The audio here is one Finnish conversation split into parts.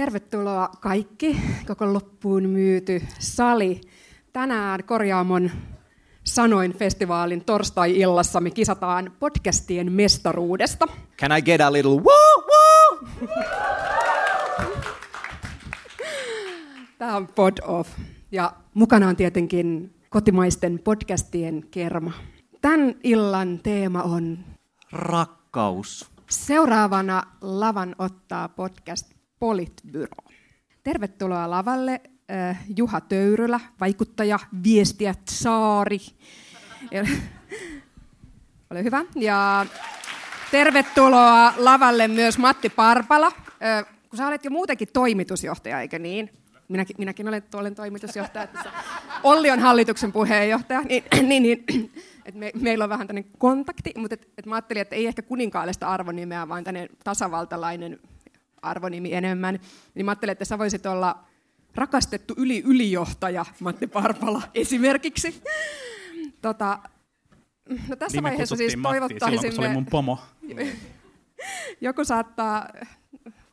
Tervetuloa kaikki, koko loppuun myyty sali. Tänään Korjaamon Sanoin festivaalin torstai-illassa me kisataan podcastien mestaruudesta. Can I get a little woo woo? Tämä on Pod Off. Ja mukana on tietenkin kotimaisten podcastien kerma. Tämän illan teema on Rakkaus. Seuraavana lavan ottaa podcast Politbyro. Tervetuloa lavalle äh, Juha Töyrylä, vaikuttaja, viestiä Saari. Ole hyvä. Ja tervetuloa lavalle myös Matti Parpala. Äh, kun sä olet jo muutenkin toimitusjohtaja, eikö niin? Minäkin, minäkin olen, olen toimitusjohtaja. Olli on hallituksen puheenjohtaja. Niin, niin, niin, et me, meillä on vähän tämmöinen kontakti, mutta et, et mä ajattelin, että ei ehkä kuninkaallista arvonimeä, vaan tämmöinen tasavaltalainen arvonimi enemmän. Niin mä ajattelin, että sä voisit olla rakastettu yli ylijohtaja Matti Parpala esimerkiksi. Tota, no tässä niin vaiheessa siis toivottaisimme... se oli mun pomo. Joku saattaa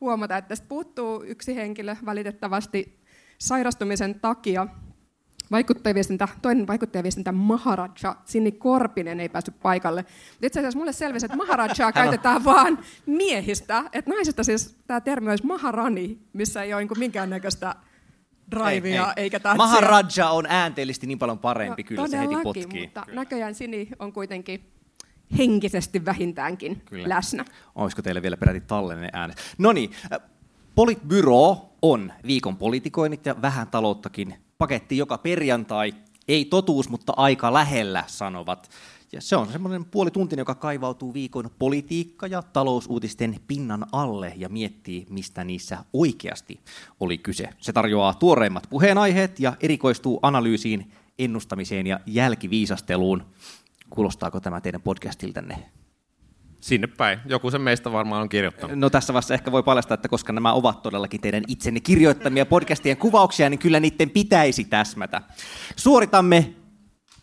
huomata, että tästä puuttuu yksi henkilö valitettavasti sairastumisen takia. Vaikuttajaviestintä, toinen vaikuttajaviestintä Maharaja, Sinni Korpinen ei päässyt paikalle. Mutta itse asiassa mulle selvisi, että Maharajaa käytetään vaan miehistä. Että naisista siis tämä termi olisi Maharani, missä ei ole niin minkäännäköistä drivea ei, ei. eikä tatsia. Maharaja on äänteellisesti niin paljon parempi, no, kyllä se heti potkii. mutta kyllä. näköjään Sini on kuitenkin henkisesti vähintäänkin kyllä. läsnä. Olisiko teille vielä peräti tallenne ääne? No niin, Politbyro on viikon politikoinnit ja vähän talouttakin paketti joka perjantai. Ei totuus, mutta aika lähellä, sanovat. Ja se on semmoinen puoli tunti, joka kaivautuu viikon politiikka- ja talousuutisten pinnan alle ja miettii, mistä niissä oikeasti oli kyse. Se tarjoaa tuoreimmat puheenaiheet ja erikoistuu analyysiin, ennustamiseen ja jälkiviisasteluun. Kuulostaako tämä teidän podcastiltanne? Sinne päin. Joku sen meistä varmaan on kirjoittanut. No tässä vaiheessa ehkä voi paljastaa, että koska nämä ovat todellakin teidän itsenne kirjoittamia podcastien kuvauksia, niin kyllä niiden pitäisi täsmätä. Suoritamme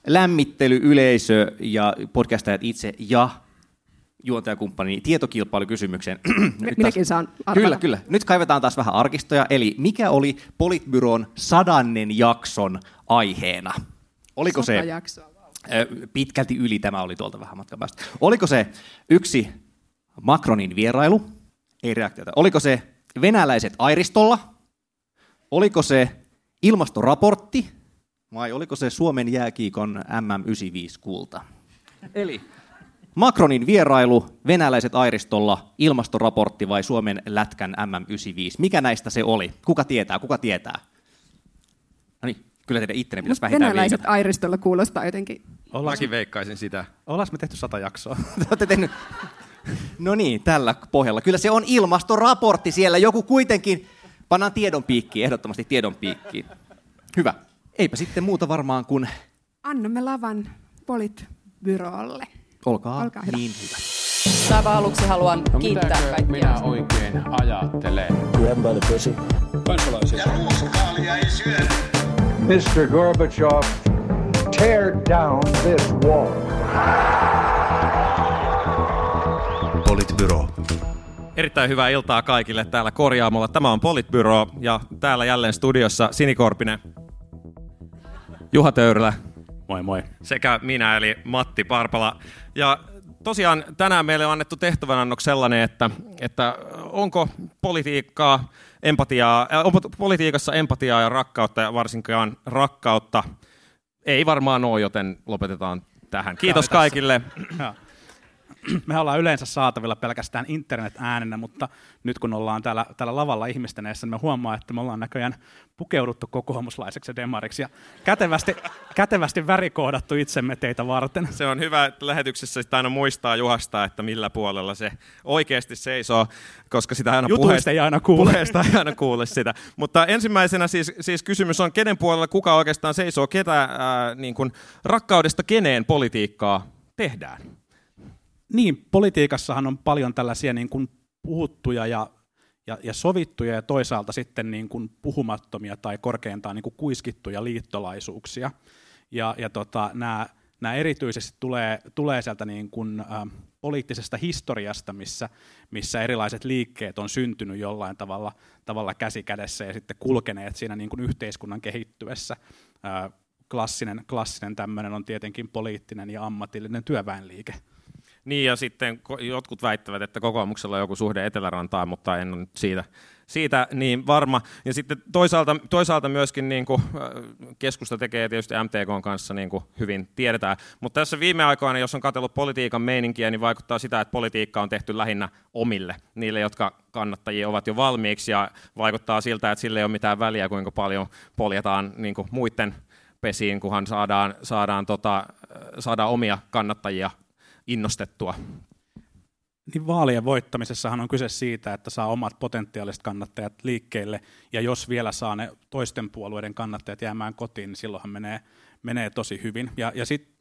lämmittely, yleisö ja podcastajat itse ja juontajakumppani tietokilpailukysymykseen. Minäkin saan arvata. Kyllä, kyllä. Nyt kaivetaan taas vähän arkistoja. Eli mikä oli Politbyron sadannen jakson aiheena? Oliko Sata se jaksoa. Pitkälti yli, tämä oli tuolta vähän matkan päästä. Oliko se yksi Macronin vierailu? Ei reaktiota. Oliko se venäläiset Airistolla? Oliko se ilmastoraportti? Vai oliko se Suomen jääkiikon MM95 kulta? Eli Macronin vierailu, venäläiset Airistolla, ilmastoraportti vai Suomen lätkän MM95? Mikä näistä se oli? Kuka tietää? Kuka tietää? Kyllä teidän ittenne pitäisi vähintään Venäläiset viikata. Airistolla kuulostaa jotenkin. Mäkin veikkaisin sitä. Ollaan me tehty sata jaksoa. Te olette tehnyt... No niin, tällä pohjalla. Kyllä se on ilmastoraportti siellä. Joku kuitenkin... Pannaan tiedon piikkiin, ehdottomasti tiedon piikkiin. Hyvä. Eipä sitten muuta varmaan kuin... Annamme lavan Politbyrolle. Olkaa, Olkaa hyvä. niin hyvä. Aivan aluksi haluan No kiittää kaikkia. minä oikein ajattelen? Grab by the pussy. Mr. Gorbachev, tear down this wall. Politbyro. Erittäin hyvää iltaa kaikille täällä korjaamolla. Tämä on Politbyro ja täällä jälleen studiossa Sinikorpinen, Juha Töyrylä Moi moi. sekä minä eli Matti Parpala. Ja tosiaan tänään meille on annettu tehtävänannoksi sellainen, että, että onko politiikkaa, empatiaa, politiikassa empatiaa ja rakkautta ja varsinkaan rakkautta. Ei varmaan ole, joten lopetetaan tähän. Kiitos kaikille. Me ollaan yleensä saatavilla pelkästään internet-äänenä, mutta nyt kun ollaan täällä, täällä lavalla ihmisten edessä, niin me huomaa, että me ollaan näköjään pukeuduttu kokoomuslaiseksi ja demariksi ja kätevästi, kätevästi värikoodattu itsemme teitä varten. Se on hyvä, että lähetyksessä sitä aina muistaa Juhasta, että millä puolella se oikeasti seisoo, koska sitä aina Jutuista puheesta, ei aina kuule. puheesta ei aina kuule sitä. Mutta ensimmäisenä siis, siis kysymys on, kenen puolella kuka oikeastaan seisoo, ketä ää, niin kuin, rakkaudesta keneen politiikkaa tehdään? Niin, politiikassahan on paljon tällaisia niin kuin puhuttuja ja, ja, ja sovittuja ja toisaalta sitten niin kuin puhumattomia tai korkeintaan niin kuin kuiskittuja liittolaisuuksia. Ja, ja tota, nämä nämä erityisesti tulee, tulee sieltä niin kuin, ä, poliittisesta historiasta, missä, missä erilaiset liikkeet on syntynyt jollain tavalla, tavalla käsi kädessä ja sitten kulkeneet siinä niin kuin yhteiskunnan kehittyessä. Ä, klassinen, klassinen tämmöinen on tietenkin poliittinen ja ammatillinen työväenliike. Niin ja sitten jotkut väittävät, että kokoomuksella on joku suhde Etelärantaan, mutta en ole siitä, siitä niin varma. Ja sitten toisaalta, toisaalta myöskin niin kuin, keskusta tekee tietysti MTK kanssa niin kuin hyvin tiedetään. Mutta tässä viime aikoina, jos on katsellut politiikan meininkiä, niin vaikuttaa sitä, että politiikka on tehty lähinnä omille, niille, jotka kannattajia ovat jo valmiiksi. Ja vaikuttaa siltä, että sille ei ole mitään väliä, kuinka paljon poljetaan niin kuin muiden pesiin, kunhan saadaan, saadaan, tota, saadaan omia kannattajia innostettua. Niin vaalien voittamisessahan on kyse siitä, että saa omat potentiaaliset kannattajat liikkeelle, ja jos vielä saa ne toisten puolueiden kannattajat jäämään kotiin, niin silloinhan menee, menee tosi hyvin. Ja, ja sitten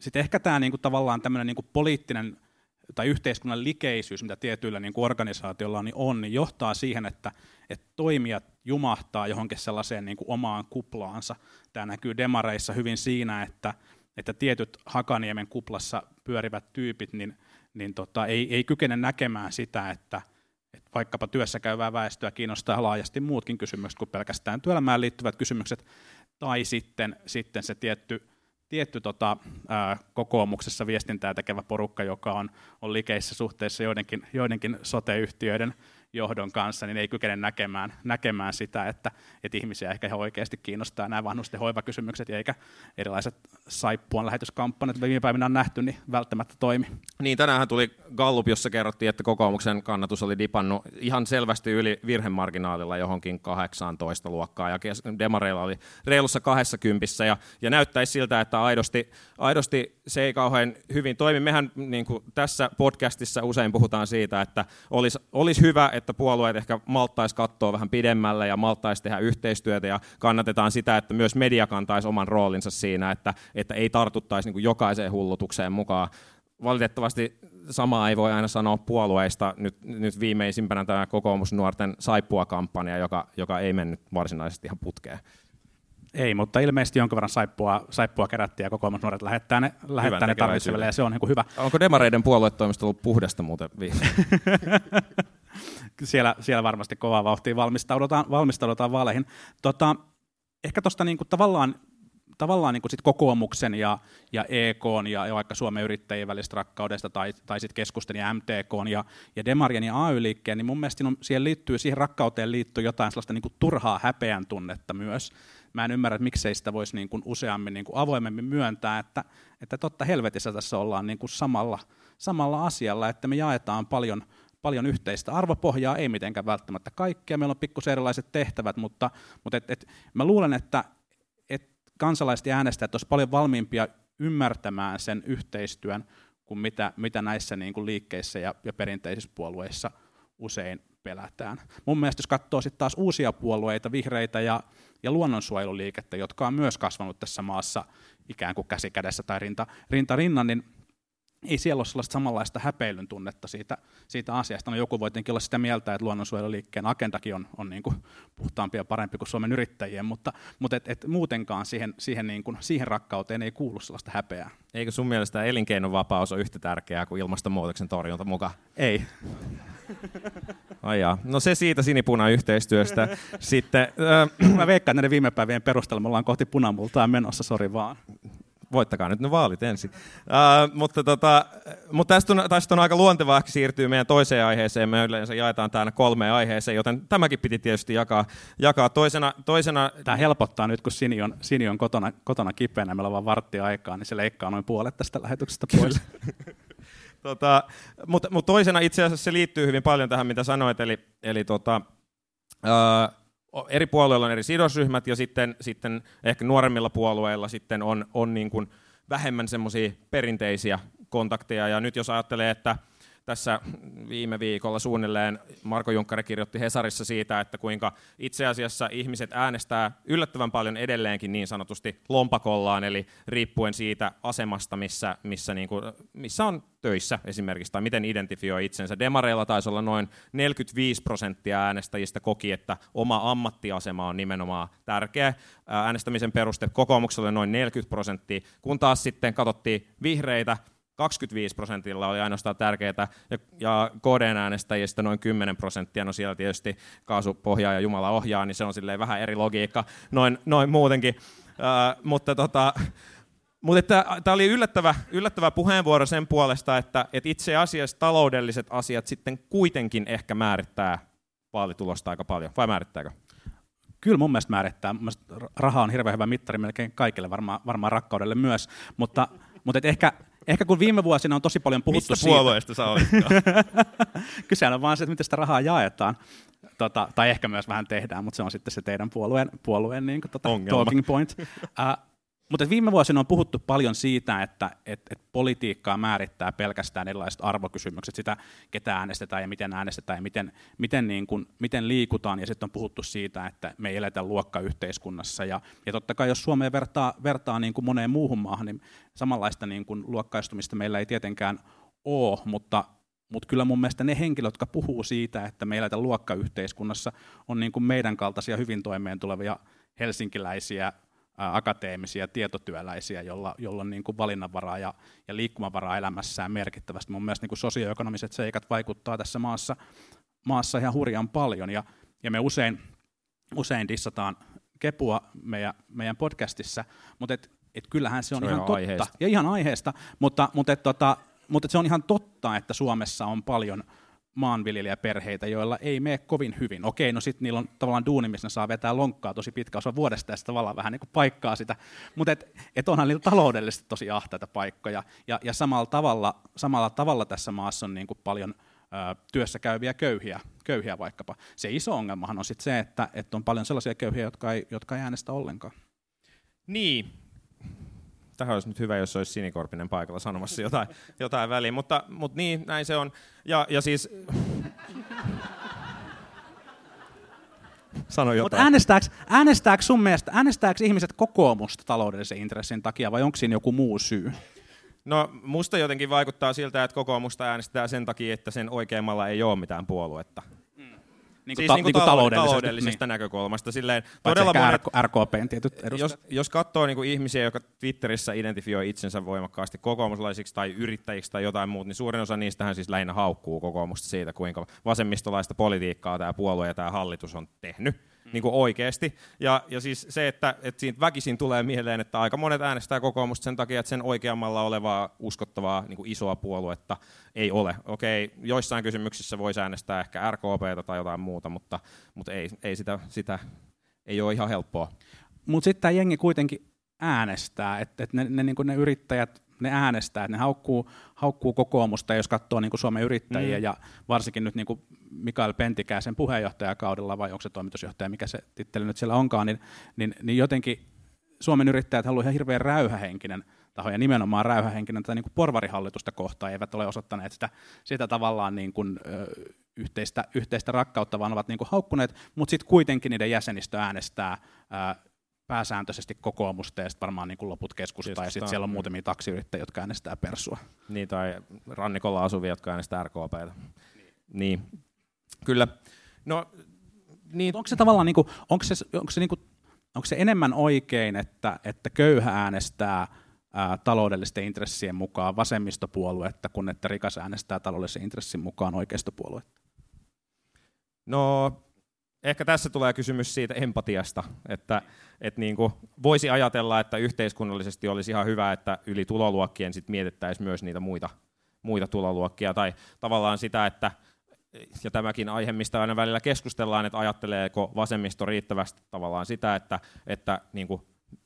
sit ehkä tämä niinku tavallaan tämmöinen niinku poliittinen tai yhteiskunnan likeisyys, mitä tietyillä niin kuin on, niin, on, niin johtaa siihen, että, että toimijat jumahtaa johonkin sellaiseen niin kuin omaan kuplaansa. Tämä näkyy demareissa hyvin siinä, että, että tietyt Hakaniemen kuplassa pyörivät tyypit niin, niin tota, ei, ei kykene näkemään sitä, että, että vaikkapa työssä käyvää väestöä kiinnostaa laajasti muutkin kysymykset kuin pelkästään työelämään liittyvät kysymykset, tai sitten, sitten se tietty, tietty tota, ää, kokoomuksessa viestintää tekevä porukka, joka on, on likeissä suhteessa joidenkin, joidenkin sote-yhtiöiden johdon kanssa, niin ei kykene näkemään, näkemään sitä, että, että ihmisiä ehkä ihan oikeasti kiinnostaa nämä vanhusten hoivakysymykset, eikä erilaiset saippuan lähetyskampanjat, joita viime päivinä on nähty, niin välttämättä toimi. Niin, tänään tuli Gallup, jossa kerrottiin, että kokoomuksen kannatus oli dipannut ihan selvästi yli virhemarginaalilla johonkin 18 luokkaa, ja demareilla oli reilussa 20, ja, ja näyttäisi siltä, että aidosti, aidosti se ei kauhean hyvin toimi. Mehän niin kuin tässä podcastissa usein puhutaan siitä, että olisi, olisi hyvä, että puolueet ehkä malttaisi katsoa vähän pidemmälle ja malttaisi tehdä yhteistyötä ja kannatetaan sitä, että myös media kantaisi oman roolinsa siinä, että, että ei tartuttaisi niin kuin jokaiseen hullutukseen mukaan. Valitettavasti samaa ei voi aina sanoa puolueista. Nyt, nyt viimeisimpänä tämä kokoomusnuorten saippua-kampanja, joka, joka ei mennyt varsinaisesti ihan putkeen. Ei, mutta ilmeisesti jonkun verran saippua, saippua kerättiin ja kokoomusnuoret lähettää ne, lähettää ne tarvitseville ja se on niin kuin hyvä. Onko demareiden puoluetoimisto ollut puhdasta muuten viime? siellä, siellä varmasti kovaa vauhtia valmistaudutaan, valmistaudutaan vaaleihin. Tota, ehkä tuosta niinku tavallaan tavallaan niin sit kokoomuksen ja, ja EK ja, ja vaikka Suomen yrittäjien välistä rakkaudesta tai, tai sitten keskusten ja MTK ja, ja Demarien ja AY-liikkeen, niin mun mielestä on, siihen, liittyy, siihen rakkauteen liittyy jotain sellaista niin kuin turhaa häpeän tunnetta myös. Mä en ymmärrä, että miksei sitä voisi niin kuin useammin niin kuin avoimemmin myöntää, että, että totta helvetissä tässä ollaan niin kuin samalla, samalla asialla, että me jaetaan paljon – paljon yhteistä arvopohjaa, ei mitenkään välttämättä kaikkea, meillä on pikkusen erilaiset tehtävät, mutta, mutta et, et, mä luulen, että et kansalaiset ja äänestäjät olisivat paljon valmiimpia ymmärtämään sen yhteistyön kuin mitä, mitä näissä niin kuin liikkeissä ja, ja perinteisissä puolueissa usein pelätään. Mun mielestä jos katsoo sitten taas uusia puolueita, vihreitä ja, ja luonnonsuojeluliikettä, jotka on myös kasvanut tässä maassa ikään kuin käsi kädessä tai rinta, rinta rinnan, niin ei siellä ole sellaista samanlaista häpeilyn tunnetta siitä, siitä asiasta. No joku voi tietenkin olla sitä mieltä, että luonnonsuojeluliikkeen agendakin on, on niin kuin puhtaampi ja parempi kuin Suomen yrittäjien, mutta, mutta et, et muutenkaan siihen, siihen, niin kuin, siihen rakkauteen ei kuulu sellaista häpeää. Eikö sun mielestä elinkeinovapaus ole yhtä tärkeää kuin ilmastonmuutoksen torjunta mukaan? Ei. Ai jaa. No se siitä sinipuna yhteistyöstä. Sitten, äh, Mä veikkaan, että näiden viime päivien perusteella me ollaan kohti punamultaa menossa, sori vaan voittakaa nyt ne vaalit ensin. Uh, mutta tota, mutta tästä, on, tästä on aika luontevaa siirtyä meidän toiseen aiheeseen. Me yleensä jaetaan täällä kolmeen aiheeseen, joten tämäkin piti tietysti jakaa, jakaa toisena, toisena. Tämä helpottaa nyt, kun Sini on, Sini on kotona, kotona kipeänä, meillä on vain vartti aikaa, niin se leikkaa noin puolet tästä lähetyksestä pois. tota, mutta, mutta toisena itse asiassa se liittyy hyvin paljon tähän, mitä sanoit, eli, eli tota, uh, eri puolueilla on eri sidosryhmät ja sitten, sitten ehkä nuoremmilla puolueilla sitten on, on niin kuin vähemmän semmoisia perinteisiä kontakteja. Ja nyt jos ajattelee, että tässä viime viikolla suunnilleen Marko Junkkari kirjoitti Hesarissa siitä, että kuinka itse asiassa ihmiset äänestää yllättävän paljon edelleenkin niin sanotusti lompakollaan, eli riippuen siitä asemasta, missä, missä, niin kuin, missä on töissä esimerkiksi, tai miten identifioi itsensä. Demareilla taisi olla noin 45 prosenttia äänestäjistä koki, että oma ammattiasema on nimenomaan tärkeä. Äänestämisen peruste kokoomukselle noin 40 prosenttia, kun taas sitten katsottiin vihreitä, 25 prosentilla oli ainoastaan tärkeää, ja, ja KDn äänestäjistä noin 10 prosenttia, no siellä tietysti kaasupohjaa ja Jumala ohjaa, niin se on silleen vähän eri logiikka, noin, noin muutenkin. Uh, mutta tota, mutta tämä oli yllättävä, yllättävä puheenvuoro sen puolesta, että, että itse asiassa taloudelliset asiat sitten kuitenkin ehkä määrittää vaalitulosta aika paljon, vai määrittääkö? Kyllä mun mielestä määrittää. Mun mielestä raha on hirveän hyvä mittari melkein kaikille, varmaan, varmaan rakkaudelle myös, mutta, mutta et ehkä, ehkä kun viime vuosina on tosi paljon puhuttu Mistä puolueesta sä Kyse on vaan se, että miten sitä rahaa jaetaan. Tota, tai ehkä myös vähän tehdään, mutta se on sitten se teidän puolueen, puolueen niin kuin, tota, talking point. Uh, mutta viime vuosina on puhuttu paljon siitä, että et, et politiikkaa määrittää pelkästään erilaiset arvokysymykset, sitä ketä äänestetään ja miten äänestetään ja miten, miten, niin kun, miten liikutaan. Ja sitten on puhuttu siitä, että me ei eletä luokkayhteiskunnassa. Ja, ja totta kai jos Suomeen vertaa, vertaa niin kuin moneen muuhun maahan, niin samanlaista niin kuin luokkaistumista meillä ei tietenkään ole, mutta mutta kyllä mun mielestä ne henkilöt, jotka puhuu siitä, että me eletään luokkayhteiskunnassa, on niin kuin meidän kaltaisia hyvin toimeen tulevia helsinkiläisiä akateemisia tietotyöläisiä, jolla, jolla on niin kuin valinnanvaraa ja, ja liikkumavaraa elämässään merkittävästi. Mun mielestä niin kuin sosioekonomiset seikat vaikuttaa tässä maassa, maassa ihan hurjan paljon, ja, ja me usein, usein dissataan Kepua meidän, meidän podcastissa, mutta et, et kyllähän se on, se on ihan totta, aiheesta. ja ihan aiheesta, mutta, mutta, et, tota, mutta et se on ihan totta, että Suomessa on paljon maanviljelijäperheitä, joilla ei mene kovin hyvin. Okei, no sitten niillä on tavallaan duuni, missä ne saa vetää lonkkaa tosi pitkä osa vuodesta ja tavallaan vähän niin paikkaa sitä. Mutta et, et onhan niillä taloudellisesti tosi ahtaita paikkoja. Ja, ja samalla, tavalla, samalla tavalla tässä maassa on niin kuin paljon ö, työssä käyviä köyhiä, köyhiä vaikkapa. Se iso ongelmahan on sitten se, että, että on paljon sellaisia köyhiä, jotka ei, jotka ei äänestä ollenkaan. Niin, tähän olisi nyt hyvä, jos olisi Sinikorpinen paikalla sanomassa jotain, jotain väliin, mutta, mutta niin, näin se on. Ja, ja siis... Sano jotain. Mutta äänestääkö, äänestääkö sun mielestä, äänestääkö ihmiset kokoomusta taloudellisen intressin takia vai onko siinä joku muu syy? No musta jotenkin vaikuttaa siltä, että kokoomusta äänestetään sen takia, että sen oikeimmalla ei ole mitään puoluetta. Niin kuin, siis ta- niin kuin taloudellisesta, taloudellisesta niin. näkökulmasta. Silleen, todella monet, RKPn tietyt Jos, jos katsoo niin kuin ihmisiä, jotka Twitterissä identifioi itsensä voimakkaasti kokoomuslaisiksi tai yrittäjiksi tai jotain muuta, niin suurin osa niistähän siis lähinnä haukkuu kokoomusta siitä, kuinka vasemmistolaista politiikkaa tämä puolue ja tämä hallitus on tehnyt niin kuin oikeasti. Ja, ja siis se, että, että siitä väkisin tulee mieleen, että aika monet äänestää kokoomusta sen takia, että sen oikeammalla olevaa uskottavaa niin kuin isoa puoluetta ei ole. Okei, joissain kysymyksissä voisi äänestää ehkä RKPtä tai jotain muuta, mutta, mutta ei, ei sitä, sitä ei ole ihan helppoa. Mutta sitten tämä jengi kuitenkin äänestää, että et ne, ne, niin ne yrittäjät ne äänestää, että ne haukkuu, haukkuu kokoomusta, jos katsoo niin kuin Suomen yrittäjiä, mm. ja varsinkin nyt niin kuin Mikael Pentikäisen puheenjohtajakaudella, vai onko se toimitusjohtaja, mikä se titteli nyt siellä onkaan, niin, niin, niin jotenkin Suomen yrittäjät haluaa ihan hirveän räyhähenkinen taho, ja nimenomaan räyhähenkinen tätä niin kuin porvarihallitusta kohtaan, eivät ole osoittaneet sitä, sitä tavallaan niin kuin, ö, yhteistä, yhteistä rakkautta, vaan ovat niin kuin haukkuneet, mutta sitten kuitenkin niiden jäsenistö äänestää ö, pääsääntöisesti kokoomusta ja sitten varmaan niin kuin loput keskustaa, ja sitten siellä on muutamia taksiyrittäjiä, jotka äänestää persua. Niin, tai rannikolla asuvia, jotka äänestää RKPtä. Niin. niin. Kyllä. No, niin. Onko se tavallaan, niin kuin, onko se, onko se, niin kuin, onko se enemmän oikein, että, että köyhä äänestää ää, taloudellisten intressien mukaan vasemmistopuoluetta, kun että rikas äänestää taloudellisen intressin mukaan oikeistopuoluetta? No, ehkä tässä tulee kysymys siitä empatiasta, että, että niin kuin voisi ajatella, että yhteiskunnallisesti olisi ihan hyvä, että yli tuloluokkien sit mietittäisiin myös niitä muita, muita tuloluokkia, tai tavallaan sitä, että ja tämäkin aihe, mistä aina välillä keskustellaan, että ajatteleeko vasemmisto riittävästi tavallaan sitä, että, että niin kuin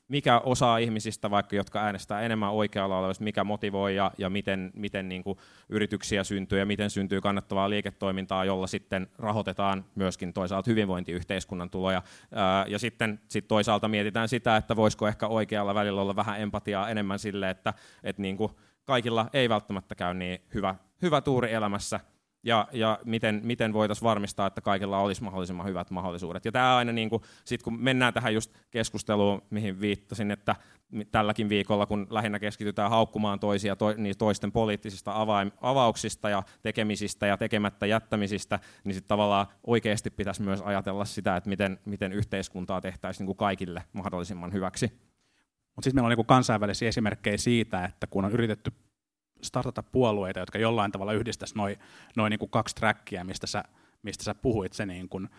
mikä osa ihmisistä, vaikka jotka äänestää enemmän oikealla olevasta, mikä motivoi ja, ja miten, miten niin kuin yrityksiä syntyy ja miten syntyy kannattavaa liiketoimintaa, jolla sitten rahoitetaan myöskin toisaalta hyvinvointiyhteiskunnan tuloja. Ää, ja sitten sit toisaalta mietitään sitä, että voisiko ehkä oikealla välillä olla vähän empatiaa enemmän sille, että et niin kuin kaikilla ei välttämättä käy niin hyvä hyvä tuuri elämässä ja, ja miten, miten voitaisiin varmistaa, että kaikilla olisi mahdollisimman hyvät mahdollisuudet. Ja tämä aina, niin kuin, sit kun mennään tähän just keskusteluun, mihin viittasin, että tälläkin viikolla, kun lähinnä keskitytään haukkumaan toisia to, niin toisten poliittisista avaim, avauksista ja tekemisistä ja tekemättä jättämisistä, niin sitten tavallaan oikeasti pitäisi myös ajatella sitä, että miten, miten yhteiskuntaa tehtäisiin niin kuin kaikille mahdollisimman hyväksi. Mutta sitten meillä on niin kansainvälisiä esimerkkejä siitä, että kun on yritetty startata puolueita, jotka jollain tavalla yhdistäisi noin noi niin kaksi trackia, mistä sä, mistä sä puhuit, se niin kuin,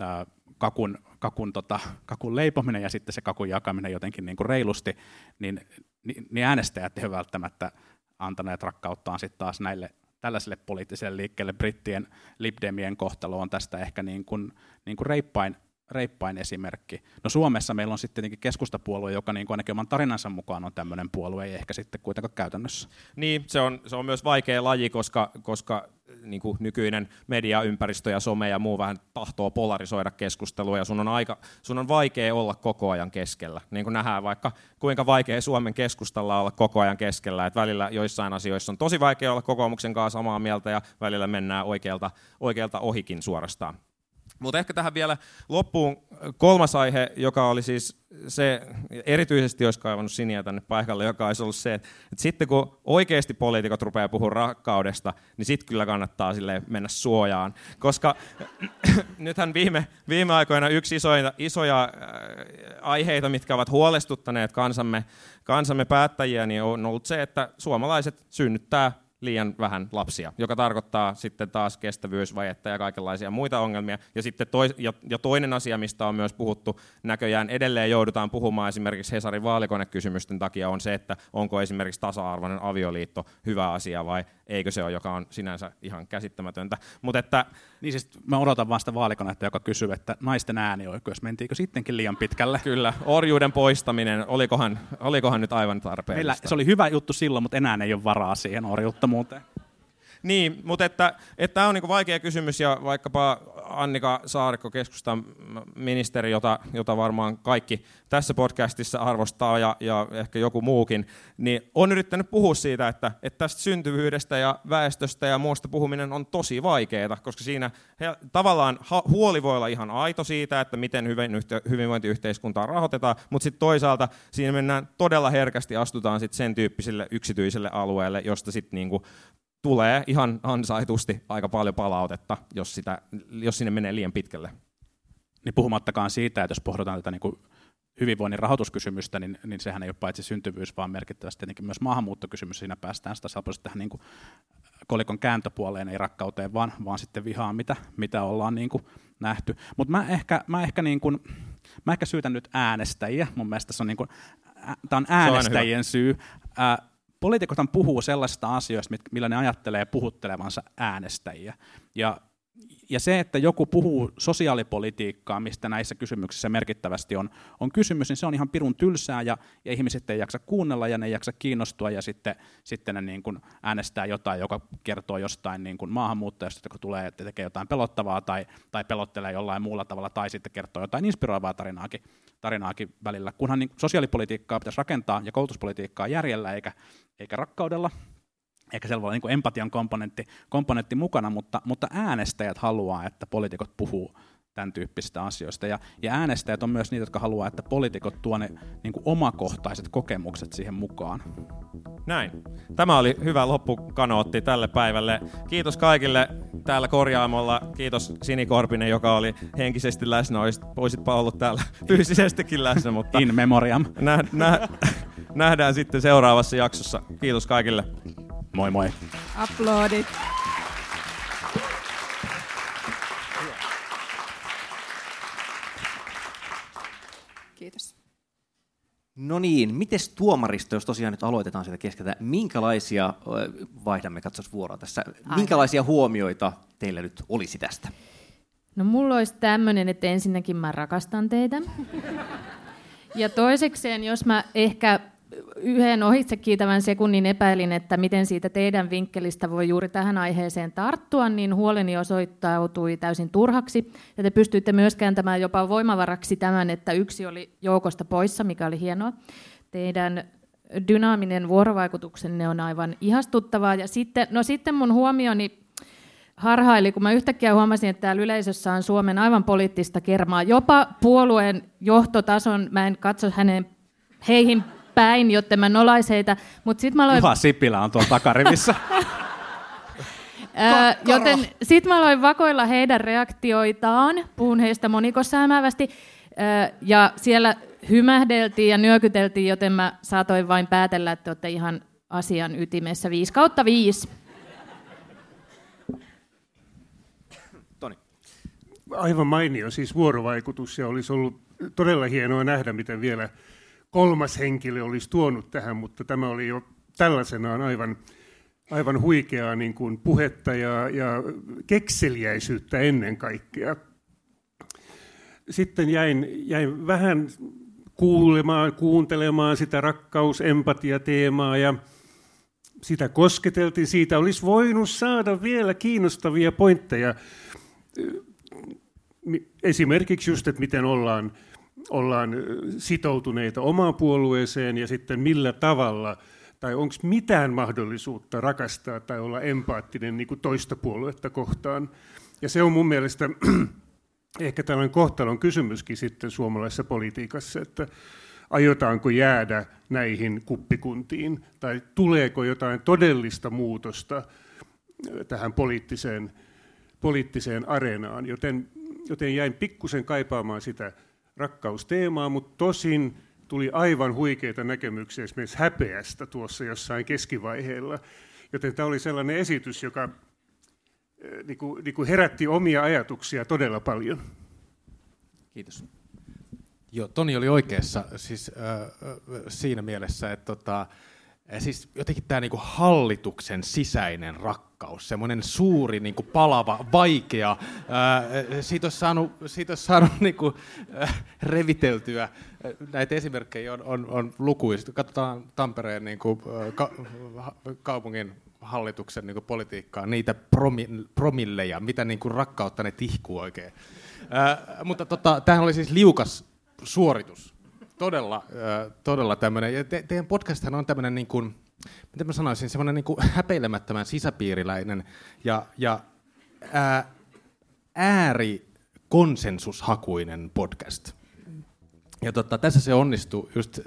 äh, kakun, kakun, tota, kakun leipominen ja sitten se kakun jakaminen jotenkin niin kuin reilusti, niin, niin, niin äänestäjät eivät välttämättä antaneet rakkauttaan sitten taas näille tällaiselle poliittiselle liikkeelle. Brittien Libdemien kohtalo on tästä ehkä niin kuin, niin kuin reippain, reippain esimerkki. No Suomessa meillä on sitten tietenkin keskustapuolue, joka niin kuin ainakin oman tarinansa mukaan on tämmöinen puolue, ei ehkä sitten kuitenkaan käytännössä. Niin, se on, se on myös vaikea laji, koska, koska niin kuin nykyinen mediaympäristö ja some ja muu vähän tahtoo polarisoida keskustelua ja sun on, aika, sun on vaikea olla koko ajan keskellä. Niin kuin nähdään vaikka kuinka vaikea Suomen keskustalla olla koko ajan keskellä, että välillä joissain asioissa on tosi vaikea olla kokoomuksen kanssa samaa mieltä ja välillä mennään oikealta, oikealta ohikin suorastaan. Mutta ehkä tähän vielä loppuun kolmas aihe, joka oli siis se, erityisesti olisi kaivannut Siniä tänne paikalle, joka olisi ollut se, että, sitten kun oikeasti poliitikot rupeaa puhumaan rakkaudesta, niin sitten kyllä kannattaa sille mennä suojaan. Koska nythän viime, viime aikoina yksi isoja, isoja äh, aiheita, mitkä ovat huolestuttaneet kansamme, kansamme päättäjiä, niin on ollut se, että suomalaiset synnyttää liian vähän lapsia, joka tarkoittaa sitten taas kestävyysvajetta ja kaikenlaisia muita ongelmia. Ja sitten toi, ja, ja toinen asia, mistä on myös puhuttu, näköjään edelleen joudutaan puhumaan esimerkiksi Hesarin vaalikonekysymysten takia, on se, että onko esimerkiksi tasa-arvoinen avioliitto hyvä asia vai eikö se ole, joka on sinänsä ihan käsittämätöntä. Mut että, niin siis mä odotan vaan sitä vaalikonetta, joka kysyy, että naisten äänioikeus, mentiinkö sittenkin liian pitkälle? Kyllä, orjuuden poistaminen, olikohan, olikohan nyt aivan tarpeellista? Meillä, se oli hyvä juttu silloin, mutta enää ei ole varaa siihen orjuuttomuuteen. Niin, mutta että, että tämä on niin vaikea kysymys ja vaikkapa Annika Saarikko, keskustan ministeri, jota, jota varmaan kaikki tässä podcastissa arvostaa ja, ja ehkä joku muukin, niin on yrittänyt puhua siitä, että, että tästä syntyvyydestä ja väestöstä ja muusta puhuminen on tosi vaikeaa, koska siinä he, tavallaan huoli voi olla ihan aito siitä, että miten hyvinvointiyhteiskuntaa rahoitetaan, mutta sitten toisaalta siinä mennään todella herkästi, astutaan sitten sen tyyppiselle yksityiselle alueelle, josta sitten niinku tulee ihan ansaitusti aika paljon palautetta, jos, sitä, jos sinne menee liian pitkälle. Niin puhumattakaan siitä, että jos pohditaan tätä niin kuin hyvinvoinnin rahoituskysymystä, niin, niin sehän ei ole paitsi syntyvyys, vaan merkittävästi tietenkin myös maahanmuuttokysymys. Siinä päästään sitä helposti tähän niin kuin kolikon kääntöpuoleen, ei rakkauteen, vaan, vaan sitten vihaan, mitä, mitä ollaan niin kuin nähty. Mutta mä ehkä, mä, ehkä niin kuin, mä ehkä syytän nyt äänestäjiä. Mun mielestä se on, niin kuin, tämä on äänestäjien se on syy. Ää, poliitikothan puhuu sellaisista asioista, millä ne ajattelee puhuttelevansa äänestäjiä. Ja, ja se, että joku puhuu sosiaalipolitiikkaa, mistä näissä kysymyksissä merkittävästi on, on kysymys, niin se on ihan pirun tylsää ja, ja ihmiset ei jaksa kuunnella ja ne ei jaksa kiinnostua ja sitten, sitten ne niin kuin äänestää jotain, joka kertoo jostain niin kuin maahanmuuttajasta, joka tulee että tekee jotain pelottavaa tai, tai pelottelee jollain muulla tavalla tai sitten kertoo jotain inspiroivaa tarinaakin tarinaakin välillä, kunhan niin sosiaalipolitiikkaa pitäisi rakentaa ja koulutuspolitiikkaa järjellä eikä, eikä rakkaudella, eikä siellä voi olla niin empatian komponentti, komponentti mukana, mutta, mutta äänestäjät haluaa, että poliitikot puhuu tämän tyyppisistä asioista. Ja, ja äänestäjät on myös niitä, jotka haluaa, että poliitikot tuo ne niin kuin omakohtaiset kokemukset siihen mukaan. Näin. Tämä oli hyvä loppukanootti tälle päivälle. Kiitos kaikille täällä korjaamolla. Kiitos Sini Korpinen, joka oli henkisesti läsnä. Oisit, oisitpa ollut täällä fyysisestikin läsnä, mutta... In memoriam. Nä, nä, nähdään sitten seuraavassa jaksossa. Kiitos kaikille. Moi moi. Aplodit. Kiitos. No niin, miten tuomaristo, jos tosiaan nyt aloitetaan sitä keskeltä, minkälaisia, vaihdamme katsos vuoroa tässä, Aina. minkälaisia huomioita teillä nyt olisi tästä? No mulla olisi tämmöinen, että ensinnäkin mä rakastan teitä. Ja toisekseen, jos mä ehkä yhden ohitsekiitävän sekunnin epäilin, että miten siitä teidän vinkkelistä voi juuri tähän aiheeseen tarttua, niin huoleni osoittautui täysin turhaksi. Ja te pystyitte myös kääntämään jopa voimavaraksi tämän, että yksi oli joukosta poissa, mikä oli hienoa. Teidän dynaaminen vuorovaikutuksenne on aivan ihastuttavaa. Ja sitten, no sitten mun huomioni harhaili, kun mä yhtäkkiä huomasin, että täällä yleisössä on Suomen aivan poliittista kermaa. Jopa puolueen johtotason, mä en katso hänen heihin päin, jotta mä nolais heitä. Mutta sitten mä aloin... Juha Sipilä on tuolla takarivissä. Joten sitten mä aloin vakoilla heidän reaktioitaan, puhun heistä monikossäämäävästi, ää, ja siellä hymähdeltiin ja nyökyteltiin, joten mä saatoin vain päätellä, että olette ihan asian ytimessä 5 kautta 5. Toni. Aivan mainio siis vuorovaikutus ja olisi ollut todella hienoa nähdä, miten vielä kolmas henkilö olisi tuonut tähän, mutta tämä oli jo tällaisenaan aivan, aivan huikeaa niin kuin puhetta ja, ja kekseliäisyyttä ennen kaikkea. Sitten jäin, jäin vähän kuulemaan, kuuntelemaan sitä rakkaus-empatia-teemaa ja sitä kosketeltiin. Siitä olisi voinut saada vielä kiinnostavia pointteja. Esimerkiksi just, että miten ollaan, ollaan sitoutuneita omaan puolueeseen ja sitten millä tavalla, tai onko mitään mahdollisuutta rakastaa tai olla empaattinen niin kuin toista puoluetta kohtaan. Ja se on mun mielestä ehkä tällainen kohtalon kysymyskin sitten suomalaisessa politiikassa, että aiotaanko jäädä näihin kuppikuntiin, tai tuleeko jotain todellista muutosta tähän poliittiseen, poliittiseen areenaan, joten, joten jäin pikkusen kaipaamaan sitä rakkausteemaa, mutta tosin tuli aivan huikeita näkemyksiä esimerkiksi häpeästä tuossa jossain keskivaiheella, joten tämä oli sellainen esitys, joka niin kuin, niin kuin herätti omia ajatuksia todella paljon. Kiitos. Joo, Toni oli oikeassa siis, äh, siinä mielessä, että tota, siis jotenkin tämä niinku hallituksen sisäinen rakkaus, semmoinen suuri niinku palava, vaikea, ää, siitä olisi saanut, siitä olisi saanut niinku, äh, reviteltyä. Näitä esimerkkejä on, on, on lukuisia. Katsotaan Tampereen niinku, ka, kaupungin hallituksen niin kuin, politiikkaa, niitä promi, promilleja, mitä niin kuin, rakkautta ne tihkuu oikein. Ää, mutta tota, tämähän oli siis liukas suoritus. Todella, ää, todella tämmöinen. Ja te, teidän podcasthan on tämmöinen, niin kuin, miten mä sanoisin, semmoinen niin kuin häpeilemättömän sisäpiiriläinen ja, ja ää, äärikonsensushakuinen podcast. Ja tota, tässä se onnistuu just äh,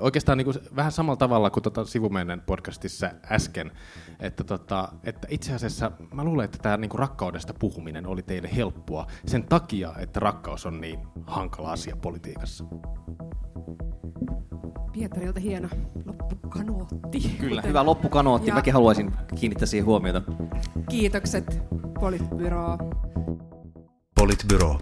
oikeastaan niin kuin vähän samalla tavalla kuin tota sivumennen podcastissa äsken, että, tota, että itse asiassa mä luulen, että tämä niin kuin rakkaudesta puhuminen oli teille helppoa sen takia, että rakkaus on niin hankala asia politiikassa. Pietarilta hieno loppukanootti. Kyllä, hyvä loppukanootti. Ja- Mäkin haluaisin kiinnittää siihen huomiota. Kiitokset Politbyro. Politbyro.